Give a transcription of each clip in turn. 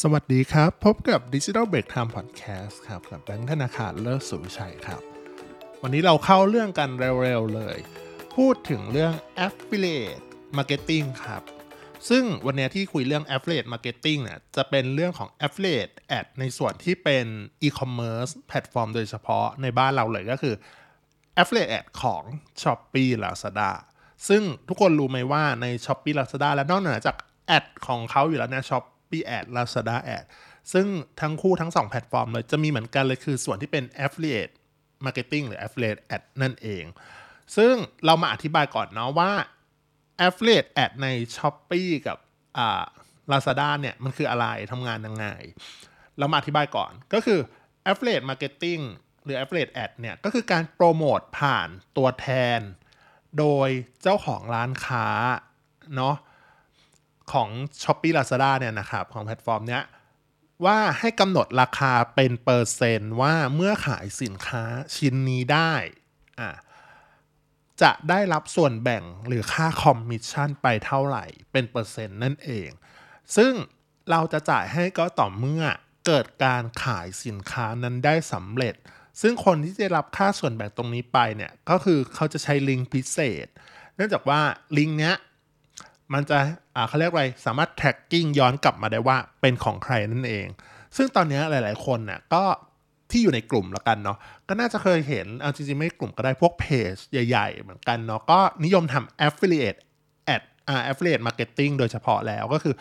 สวัสดีครับ พบกับ Digital Break Time Podcast ครับ กับแบงค์ธนาคารเลิศสุวิชัยครับ วันนี้เราเข้าเรื่องกันเร็วๆเลย พูดถึงเรื่อง Affiliate Marketing ครับ ซึ่งวันนี้ที่คุยเรื่อง Affiliate Marketing เนี่ยจะเป็นเรื่องของ Affiliate Ad ในส่วนที่เป็น E-commerce แพลตฟอร์มโดยเฉพาะในบ้านเราเลยก็คือ Affiliate Ad ของ Shopee Lazada ซึ่งทุกคนรู้ไหมว่าใน Shopee Lazada และนอกเหนือจากแอดของเขาอยู่แล้วนะ Shopee Ad Lazada Ad ซึ่งทั้งคู่ทั้ง 2 แพลตฟอร์มเลยจะมีเหมือนกันเลยคือส่วนที่เป็น Affiliate Marketing หรือ Affiliate Ad นั่นเอง ซึ่งเรามาอธิบายก่อนเนาะว่า Affiliate Ad ใน Shopee กับอ่า Lazada เนี่ยมันคืออะไรทำงานยังไง เรามาอธิบายก่อนก็คือ Affiliate Marketing หรือ Affiliate Ad เนี่ยก็คือการโปรโมทผ่านตัวแทน โดยเจ้าของร้านค้าเนาะ ของ s h o p e e Lazada เนี่ยนะครับของแพลตฟอร์มเนี้ยว่าให้กำหนดราคาเป็นเปอร์เซ็นต์ว่าเมื่อขายสินค้าชิ้นนี้ได้อะจะได้รับส่วนแบ่งหรือค่าคอมมิชชั่นไปเท่าไหร่ เป็นเปอร์เซ็นต์นั่นเอง ซึ่งเราจะจ่ายให้ก็ต่อเมื่อเกิดการขายสินค้านั้นได้สำเร็จ ซึ่งคนที่จะรับค่าส่วนแบ่งตรงนี้ไปเนี่ย ก็คือเขาจะใช้ลิงก์พิเศษ เนื่องจากว่าลิงก์เนี้ย มันจะอ่าเขาเรียกอะไรสามารถ tracking ย้อนกลับมาได้ว่าเป็นของใครนั่นเอง ซึ่งตอนนี้หลาย ๆ คนน่ะก็ที่อยู่ในกลุ่มแล้วกันเนาะก็น่าจะเคยเห็นเอาจริงๆไม่กลุ่มก็ได้พวกเพจใหญ่ ๆ เหมือนกันเนาะก็นิยมทำ affiliate ad อ่า affiliate marketing โดยเฉพาะแล้วก็คือ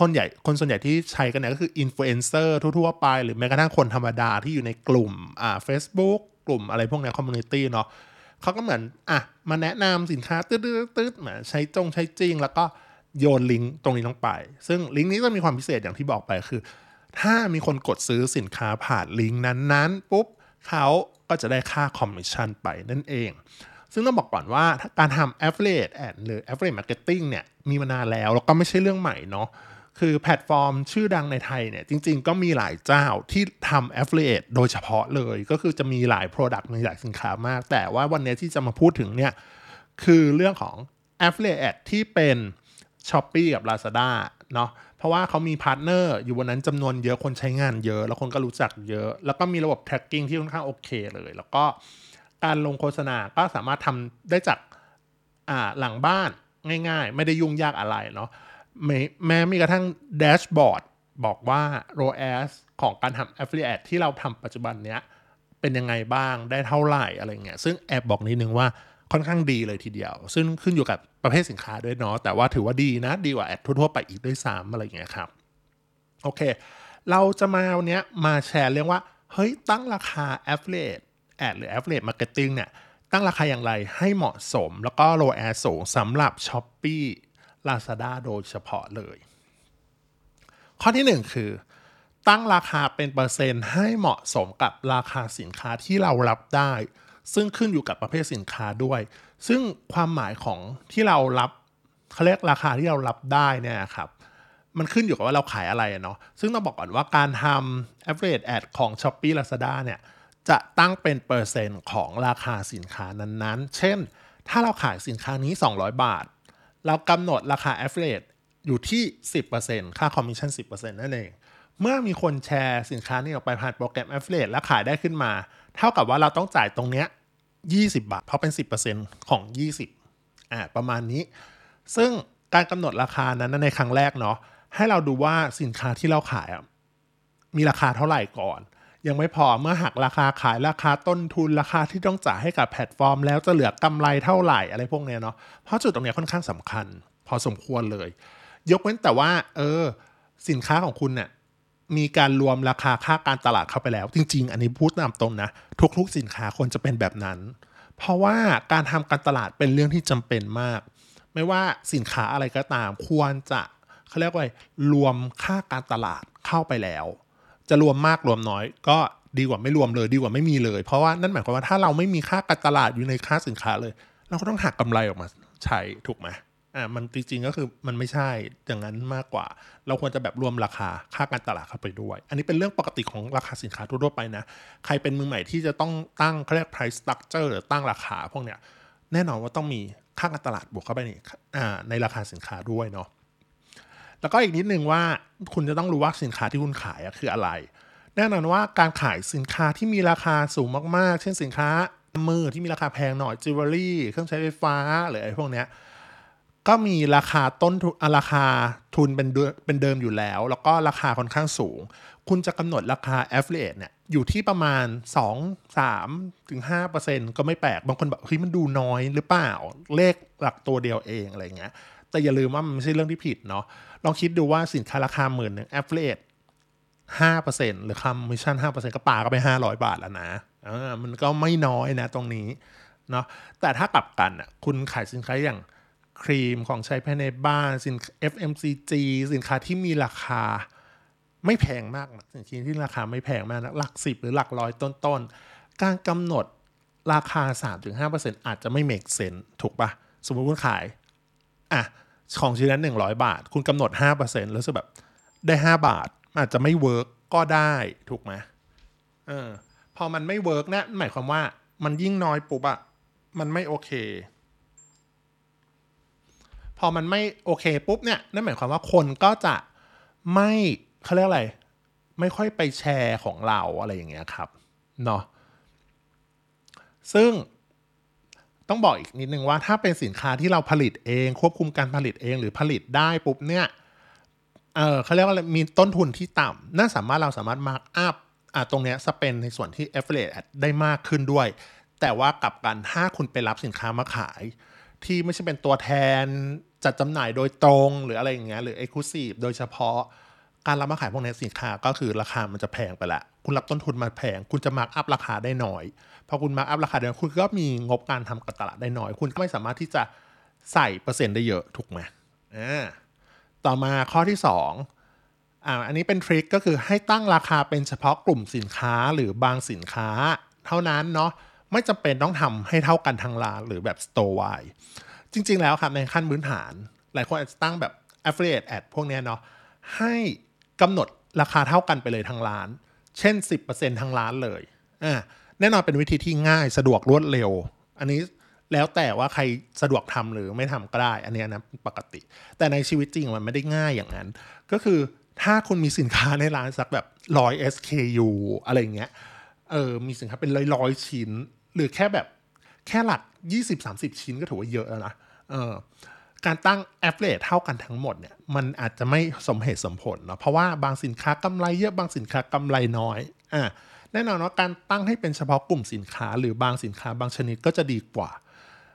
คนใหญ่คนส่วนใหญ่ที่ใช้กันเนี่ยก็คืออินฟลูเอนเซอร์ทั่วๆไป หรือแม้กระทั่งคนธรรมดาที่อยู่ในกลุ่มอ่า Facebook กลุ่มอะไรพวกนี้ community เนาะ เขาก็เหมือนอะมาแนะนำสินค้าตืดๆตืดๆเหมือนใช้จงใช้จริง แล้วก็โยนลิงก์ตรงนี้ลงไป ซึ่งลิงก์นี้จะมีความพิเศษอย่างที่บอกไปคือ ถ้ามีคนกดซื้อสินค้าผ่านลิงก์นั้นๆปุ๊บเขาก็จะได้ค่าคอมมิชชั่นไปนั่นเอง ซึ่งต้องบอกก่อนว่าการทำ affiliate ad หรือ affiliate marketing เนี่ยมีมานานแล้ว แล้วก็ไม่ใช่เรื่องใหม่เนาะ คือแพลตฟอร์มชื่อดังในไทยเนี่ย จริงๆ ก็มีหลายเจ้าที่ทำ affiliate โดยเฉพาะเลย ก็คือจะมีหลาย product มีหลายสินค้ามาก แต่ว่าวันนี้ที่จะมาพูดถึงเนี่ย คือเรื่องของ affiliate ที่เป็น s h o p e e กับ Lazada เนาะเพราะว่าเขามี partner อยู่บนนั้นจำนวนเยอะคนใช้งานเยอะ แล้วคนก็รู้จักเยอะ แล้วก็มีระบบ tracking ที่ค่อนข้างโอเคเลย แล้วก็การลงโฆษณาก็สามารถทำได้จากหลังบ้านง่าย ๆ ไม่ได้ยุ่งยากอะไรเนาะ แม้แม้มีกระทั่งแดชบอร์ดบอกว่า ROAS ของการทำ affiliate ที่เราทำปัจจุบันเนี้ยเป็นยังไงบ้างได้เท่าไหร่อะไรเงี้ยซึ่งแอบบอกนิดนึงว่าค่อนข้างดีเลยทีเดียว ซึ่งขึ้นอยู่กับประเภทสินค้าด้วยเนาะแต่ว่าถือว่าดีนะ ดีกว่าแอดทั่วๆไปอีกด้วยซ้ำอะไรเงี้ยครับ โอเค เราจะมาวันนี้มาแชร์เรื่องว่า เฮ้ย ตั้งราคา affiliate ad หรือ affiliate marketing เนี่ยตั้งราคาอย่างไรให้เหมาะสม แล้วก็ ROAS สูงสำหรับ Shopee Lazada โดยเฉพาะเลย ข้อที่หนึ่งคือ ตั้งราคาเป็นเปอร์เซ็นต์ให้เหมาะสมกับราคาสินค้าที่เรารับได้ ซึ่งขึ้นอยู่กับประเภทสินค้าด้วย ซึ่งความหมายของที่เรารับเขาเรียกราคาที่เรารับได้เนี่ยครับมันขึ้นอยู่กับว่าเราขายอะไรเนาะ ซึ่งต้องบอกก่อนว่าการทำ average ad ของ Shopee Lazada เนี่ย จะตั้งเป็นเปอร์เซ็นต์ของราคาสินค้านั้นๆ เช่น ถ้าเราขายสินค้านี้ 200 บาท เรากำหนดราคา affiliate อยู่ที่ 10%ค่าคอมมิชชั่น 10%นั่นเอง เมื่อมีคนแชร์สินค้านี้ออกไปผ่านโปรแกรม affiliate และขายได้ขึ้นมา เท่ากับว่าเราต้องจ่ายตรงเนี้ย20 บาท เพราะเป็น 10%ของ 20อ่าประมาณนี้ ซึ่งการกำหนดราคานั้นในครั้งแรกเนาะให้เราดูว่าสินค้าที่เราขายมีราคาเท่าไหร่ก่อน ยังไม่พอเมื่อหักราคาขายราคาต้นทุนราคาที่ต้องจ่ายให้กับแพลตฟอร์ม แล้วจะเหลือกำไรเท่าไหร่อะไรพวกเนี้ยเนาะเพราะจุดตรงเนี้ยค่อนข้างสำคัญ พอสมควรเลย ยกเว้นแต่ว่า เออ สินค้าของคุณเนี่ยมีการรวมราคาค่าการตลาดเข้าไปแล้ว จริง ๆ อันนี้พูดตามตรงนะทุกๆสินค้าควรจะเป็นแบบนั้น เพราะว่าการทำการตลาดเป็นเรื่องที่จำเป็นมาก ไม่ว่าสินค้าอะไรก็ตาม ควรจะเขาเรียกว่ารวมค่าการตลาดเข้าไปแล้ว จะรวมมากรวมน้อย ก็ดีกว่าไม่รวมเลยดีกว่าไม่มีเลย เพราะว่านั่นหมายความว่าถ้าเราไม่มีค่าการตลาดอยู่ในค่าสินค้าเลย เราก็ต้องหักกำไรออกมาใช้ถูกไหมอ่ามันจริงๆก็คือมันไม่ใช่อย่างนั้นมากกว่า เราควรจะแบบรวมราคาค่าการตลาดเข้าไปด้วย อันนี้เป็นเรื่องปกติของราคาสินค้าทั่วไปนะ ใครเป็นมือใหม่ที่จะต้องตั้งเขาเรียก price structure หรือตั้งราคาพวกเนี้ยแน่นอนว่าต้องมีค่าการตลาดบวกเข้าไปในอ่าในราคาสินค้าด้วยเนาะ แล้วก็อีกนิดนึงว่าคุณจะต้องรู้ว่าสินค้าที่คุณขายคืออะไร แน่นอนว่าการขายสินค้าที่มีราคาสูงมากๆ เช่นสินค้ามือที่มีราคาแพงหน่อยจิวเวลรี่เครื่องใช้ไฟฟ้าหรืออะไรพวกเนี้ยก็มีราคาต้นทุนราคาทุนเป็นเป็นเดิมอยู่แล้ว แล้วก็ราคาค่อนข้างสูง คุณจะกำหนดราคา affiliate เนี่ยอยู่ที่ประมาณ 2 3ถึง5%ก็ไม่แปลก บางคนแบบเฮ้ยมันดูน้อยหรือเปล่า เลขหลักตัวเดียวเองอะไรเงี้ย แต่อย่าลืมว่ามันไม่ใช่เรื่องที่ผิดเนาะลองคิดดูว่าสินค้าราคาหมื่นหนึ่ง affiliate 5%หรือคำมิชชั่น5%ก็ปาก็ไป500บาทแล้วนะอ่ามันก็ไม่น้อยนะตรงนี้เนาะแต่ถ้ากลับกันอะคุณขายสินค้าอย่างครีมของใช้ภายในบ้านสิน FMCG สินค้าที่มีราคาไม่แพงมากสินค้าที่ราคาไม่แพงมากนะหลักสิบหรือหลักร้อยต้นๆ การกำหนดราคา 3-5%อาจจะไม่ make sense ถูกปะสมมติคุณขาย อะของชิ้นละ100บาท คุณกำหนด5%แล้วจะแบบได้5บาท อาจจะไม่ work ก็ได้ถูกไหมเออพอมันไม่ work นะหมายความว่ามันยิ่งน้อยปุ๊บอะมันไม่โอเค พอมันไม่โอเคปุ๊บเนี่ยนั่นหมายความว่าคนก็จะไม่เขาเรียกอะไร ไม่ค่อยไปแชร์ของเราอะไรอย่างเงี้ยครับเนาะซึ่ง ต้องบอกอีกนิดนึงว่าถ้าเป็นสินค้าที่เราผลิตเอง ควบคุมการผลิตเองหรือผลิตได้ปุ๊บเนี่ยเออเขาเรียกว่ามีต้นทุนที่ต่ำน่าสามารถเราสามารถ mark up อ่าตรงเนี้ย spend ในส่วนที่ affiliate ได้มากขึ้นด้วย แต่ว่ากลับกันถ้าคุณไปรับสินค้ามาขาย ที่ไม่ใช่เป็นตัวแทนจัดจำหน่ายโดยตรงหรืออะไรอย่างเงี้ยหรือ Exclusive โดยเฉพาะ การรับมาขายพวกนี้สินค้าก็คือราคามันจะแพงไปละ คุณรับต้นทุนมาแพง คุณจะ mark up ราคาได้น้อย พอคุณ mark up ราคาได้คุณก็มีงบการทำการตลาดได้น้อย คุณก็ไม่สามารถที่จะใส่เปอร์เซ็นต์ได้เยอะถูกไหมอ่าต่อมาข้อที่ 2อ่าอันนี้เป็น trick ก็คือให้ตั้งราคาเป็นเฉพาะกลุ่มสินค้าหรือบางสินค้า เท่านั้นเนาะไม่จำเป็นต้องทำให้เท่ากันทั้งร้านหรือแบบ store wide จริง ๆ แล้วครับในขั้นพื้นฐาน หลายคนอาจจะตั้งแบบ affiliate ad พวกนี้เนาะให้ กำหนดราคาเท่ากันไปเลยทางร้าน เช่น 10%ทางร้านเลยอ่าแน่นอนเป็นวิธีที่ง่ายสะดวกรวดเร็ว อันนี้แล้วแต่ว่าใครสะดวกทำหรือไม่ทำก็ได้ อันนี้นะปกติ แต่ในชีวิตจริงมันไม่ได้ง่ายอย่างนั้น ก็คือถ้าคุณมีสินค้าในร้านสักแบบร้อย SKU อะไรเงี้ยเออมีสินค้าเป็นร้อยร้อยชิ้น หรือแค่แบบแค่หลัก 20-30 ชิ้นก็ถือว่าเยอะแล้วนะเออ การตั้ง affiliate เท่ากันทั้งหมดเนี่ยมันอาจจะไม่สมเหตุสมผลเนาะเพราะว่าบางสินค้ากำไรเยอะบางสินค้ากำไรน้อยอ่าแน่นอนว่าการตั้งให้เป็นเฉพาะกลุ่มสินค้า หรือบางสินค้าบางชนิดก็จะดีกว่า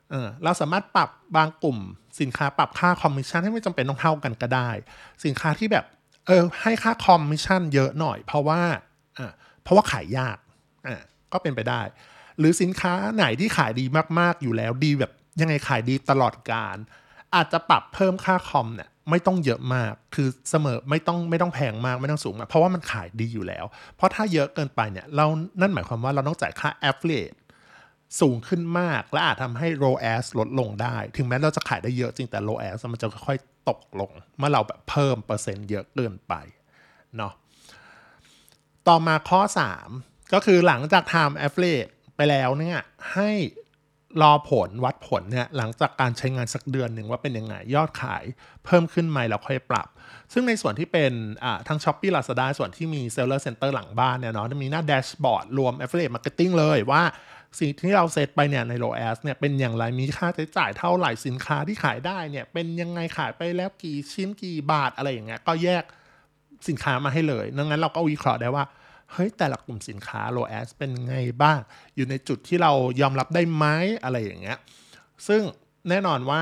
เออเราสามารถปรับบางกลุ่มสินค้าปรับค่าคอมมิชชั่นให้ไม่จำเป็นต้องเท่ากันก็ได้ สินค้าที่แบบเออให้ค่าคอมมิชชั่นเยอะหน่อย เพราะว่าอ่าเพราะว่าขายยากอ่าก็เป็นไปได้ หรือสินค้าไหนที่ขายดีมากๆอยู่แล้วดีแบบยังไงขายดีตลอดการ อาจจะปรับเพิ่มค่าคอมเนี่ยไม่ต้องเยอะมาก คือเสมอไม่ต้องไม่ต้องแพงมากไม่ต้องสูงมาก เพราะว่ามันขายดีอยู่แล้ว เพราะถ้าเยอะเกินไปเนี่ยเรานั่นหมายความว่าเราต้องจ่ายค่า affiliate สูงขึ้นมาก และอาจทำให้ ROAS ลดลงได้ ถึงแม้เราจะขายได้เยอะจริงแต่ ROAS มันจะค่อยๆตกลง เมื่อเราแบบเพิ่มเปอร์เซ็นต์เยอะเกินไปเนาะต่อมาข้อ 3 ก็คือหลังจากทำ affiliate ไปแล้วเนี่ยให้ รอผลวัดผลเนี่ยหลังจากการใช้งานสักเดือนหนึ่งว่าเป็นยังไงยอดขายเพิ่มขึ้นไหมแล้วค่อยปรับ ซึ่งในส่วนที่เป็นทั้ง s h อ p e e Lazada ส่วนที่มี Seller Center หลังบ้านเนี่ยเนาะจะมีหน้าแดชบอร์ดรวม Affiliate Marketing เลยว่าสิ่งที่เราเซตไปเนี่ยใน ROAS เนี่ยเป็นอย่างไรมีค่าใช้จ่ายเท่าไหร่สินค้าที่ขายได้เนี่ยเป็นยังไงขายไปแล้วกี่ชิ้นกี่บาทอะไรอย่างเงี้ยก็แยกสินค้ามาให้เลยดังนั้นเราก็วิเคราะห์ได้ว่า เฮ้ยแต่ละกลุ่มสินค้า low as เป็นไงบ้าง อยู่ในจุดที่เรายอมรับได้ไหมอะไรอย่างเงี้ยซึ่งแน่นอนว่า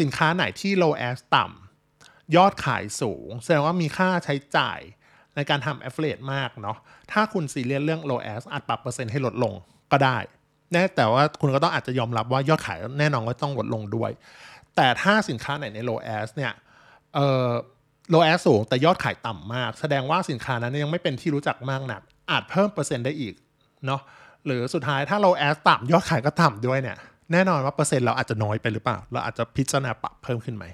สินค้าไหนที่ low as ต่ำยอดขายสูง แสดงว่ามีค่าใช้จ่ายในการทำ affiliate มากเนาะถ้าคุณซีเรียสเรื่อง low as อาจปรับเปอร์เซ็นต์ให้ลดลงก็ได้แน่แต่ว่าคุณก็ต้องอาจจะยอมรับว่ายอดขายแน่นอนว่าต้องลดลงด้วย แต่ถ้าสินค้าไหนใน ROAS เนี่ยเอ่อ ROAS สูงแต่ยอดขายต่ำมาก แสดงว่าสินค้านั้นยังไม่เป็นที่รู้จักมากนัก อาจเพิ่มเปอร์เซ็นต์ได้อีกเนาะหรือสุดท้ายถ้า ROAS ต่ำยอดขายก็ต่ำด้วยเนี่ย แน่นอนว่าเปอร์เซ็นต์เราอาจจะน้อยไปหรือเปล่า เราอาจจะพิจารณาปรับเพิ่มขึ้นไหม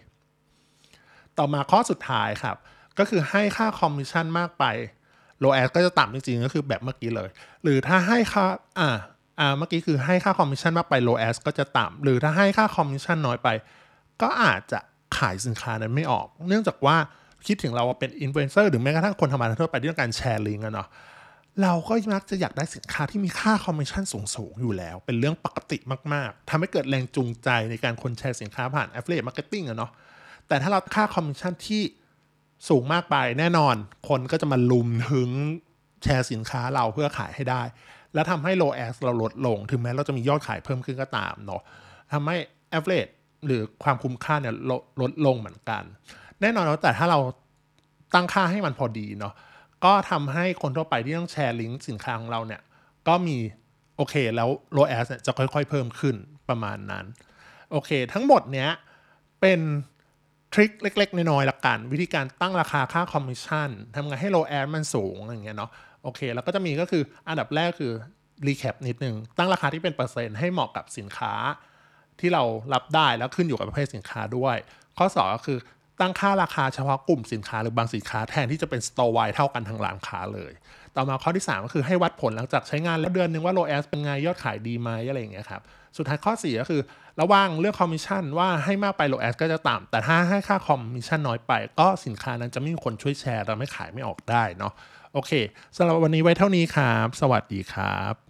ต่อมาข้อสุดท้ายครับ ก็คือให้ค่าคอมมิชชั่นมากไป ROAS ก็จะต่ำจริงๆ ก็คือแบบเมื่อกี้เลย หรือถ้าให้ค่าอ่าอ่าเมื่อกี้คือให้ค่าคอมมิชชั่นมากไป ROAS ก็จะต่ำหรือถ้าให้ค่าคอมมิชชั่นน้อยไป ก็อาจจะขายสินค้านั้นไม่ออก เนื่องจากว่า คิดถึงเราเป็นอินฟลูเอนเซอร์หรือแม้กระทั่งคนทำงานทั่วไปที่ต้องการแชร์ลิงก์อะเนาะเราก็มักจะอยากได้สินค้าที่มีค่าคอมมิชชั่นสูงๆ อยู่แล้ว เป็นเรื่องปกติมากๆทำให้เกิดแรงจูงใจในการคนแชร์สินค้าผ่าน affiliate marketing อะเนาะแต่ถ้าเราค่าคอมมิชชั่นที่สูงมากไปแน่นอน คนก็จะมารุมทึ้งแชร์สินค้าเราเพื่อขายให้ได้ แล้วทำให้ ROAS เราลดลง ถึงแม้เราจะมียอดขายเพิ่มขึ้นก็ตามเนาะทำให้ average หรือความคุ้มค่าเนี่ยลดลดลงเหมือนกัน แน่นอนแล้วแต่ถ้าเราตั้งค่าให้มันพอดีเนาะก็ทำให้คนทั่วไปที่ต้องแชร์ลิงก์สินค้าของเราเนี่ย ก็มีโอเคแล้ว ROAS เนี่ยจะค่อยๆเพิ่มขึ้นประมาณนั้น โอเค ทั้งหมดเนี้ยเป็น trick เล็ก ๆ น้อยๆละกัน วิธีการตั้งราคาค่าคอมมิชชั่นทำไงให้ ROAS มันสูงอย่างเงี้ยเนาะโอเค แล้วก็จะมีก็คืออันดับแรกคือ recap นิดนึง ตั้งราคาที่เป็นเปอร์เซ็นต์ให้เหมาะกับสินค้าที่เรารับได้แล้วขึ้นอยู่กับประเภทสินค้าด้วย ข้อ2ก็คือ ตั้งค่าราคาเฉพาะกลุ่มสินค้าหรือบางสินค้าแทนที่จะเป็น store wide เท่ากันทั้งร้านค้าเลย ต่อมาข้อที่ 3 ก็คือให้วัดผลหลังจากใช้งานแล้วเดือนนึงว่า low as เป็นไงยอดขายดีไหมอะไรอย่างเงี้ยครับ สุดท้ายข้อ 4 ก็คือ ระวังเรื่องคอมมิชชั่นว่าให้มากไป low as ก็จะต่ำแต่ถ้าให้ค่าคอมมิชชั่นน้อยไป ก็สินค้านั้นจะไม่มีคนช่วยแชร์เราไม่ขายไม่ออกได้เนาะโอเคสำหรับวันนี้ไว้เท่านี้ครับ สวัสดีครับ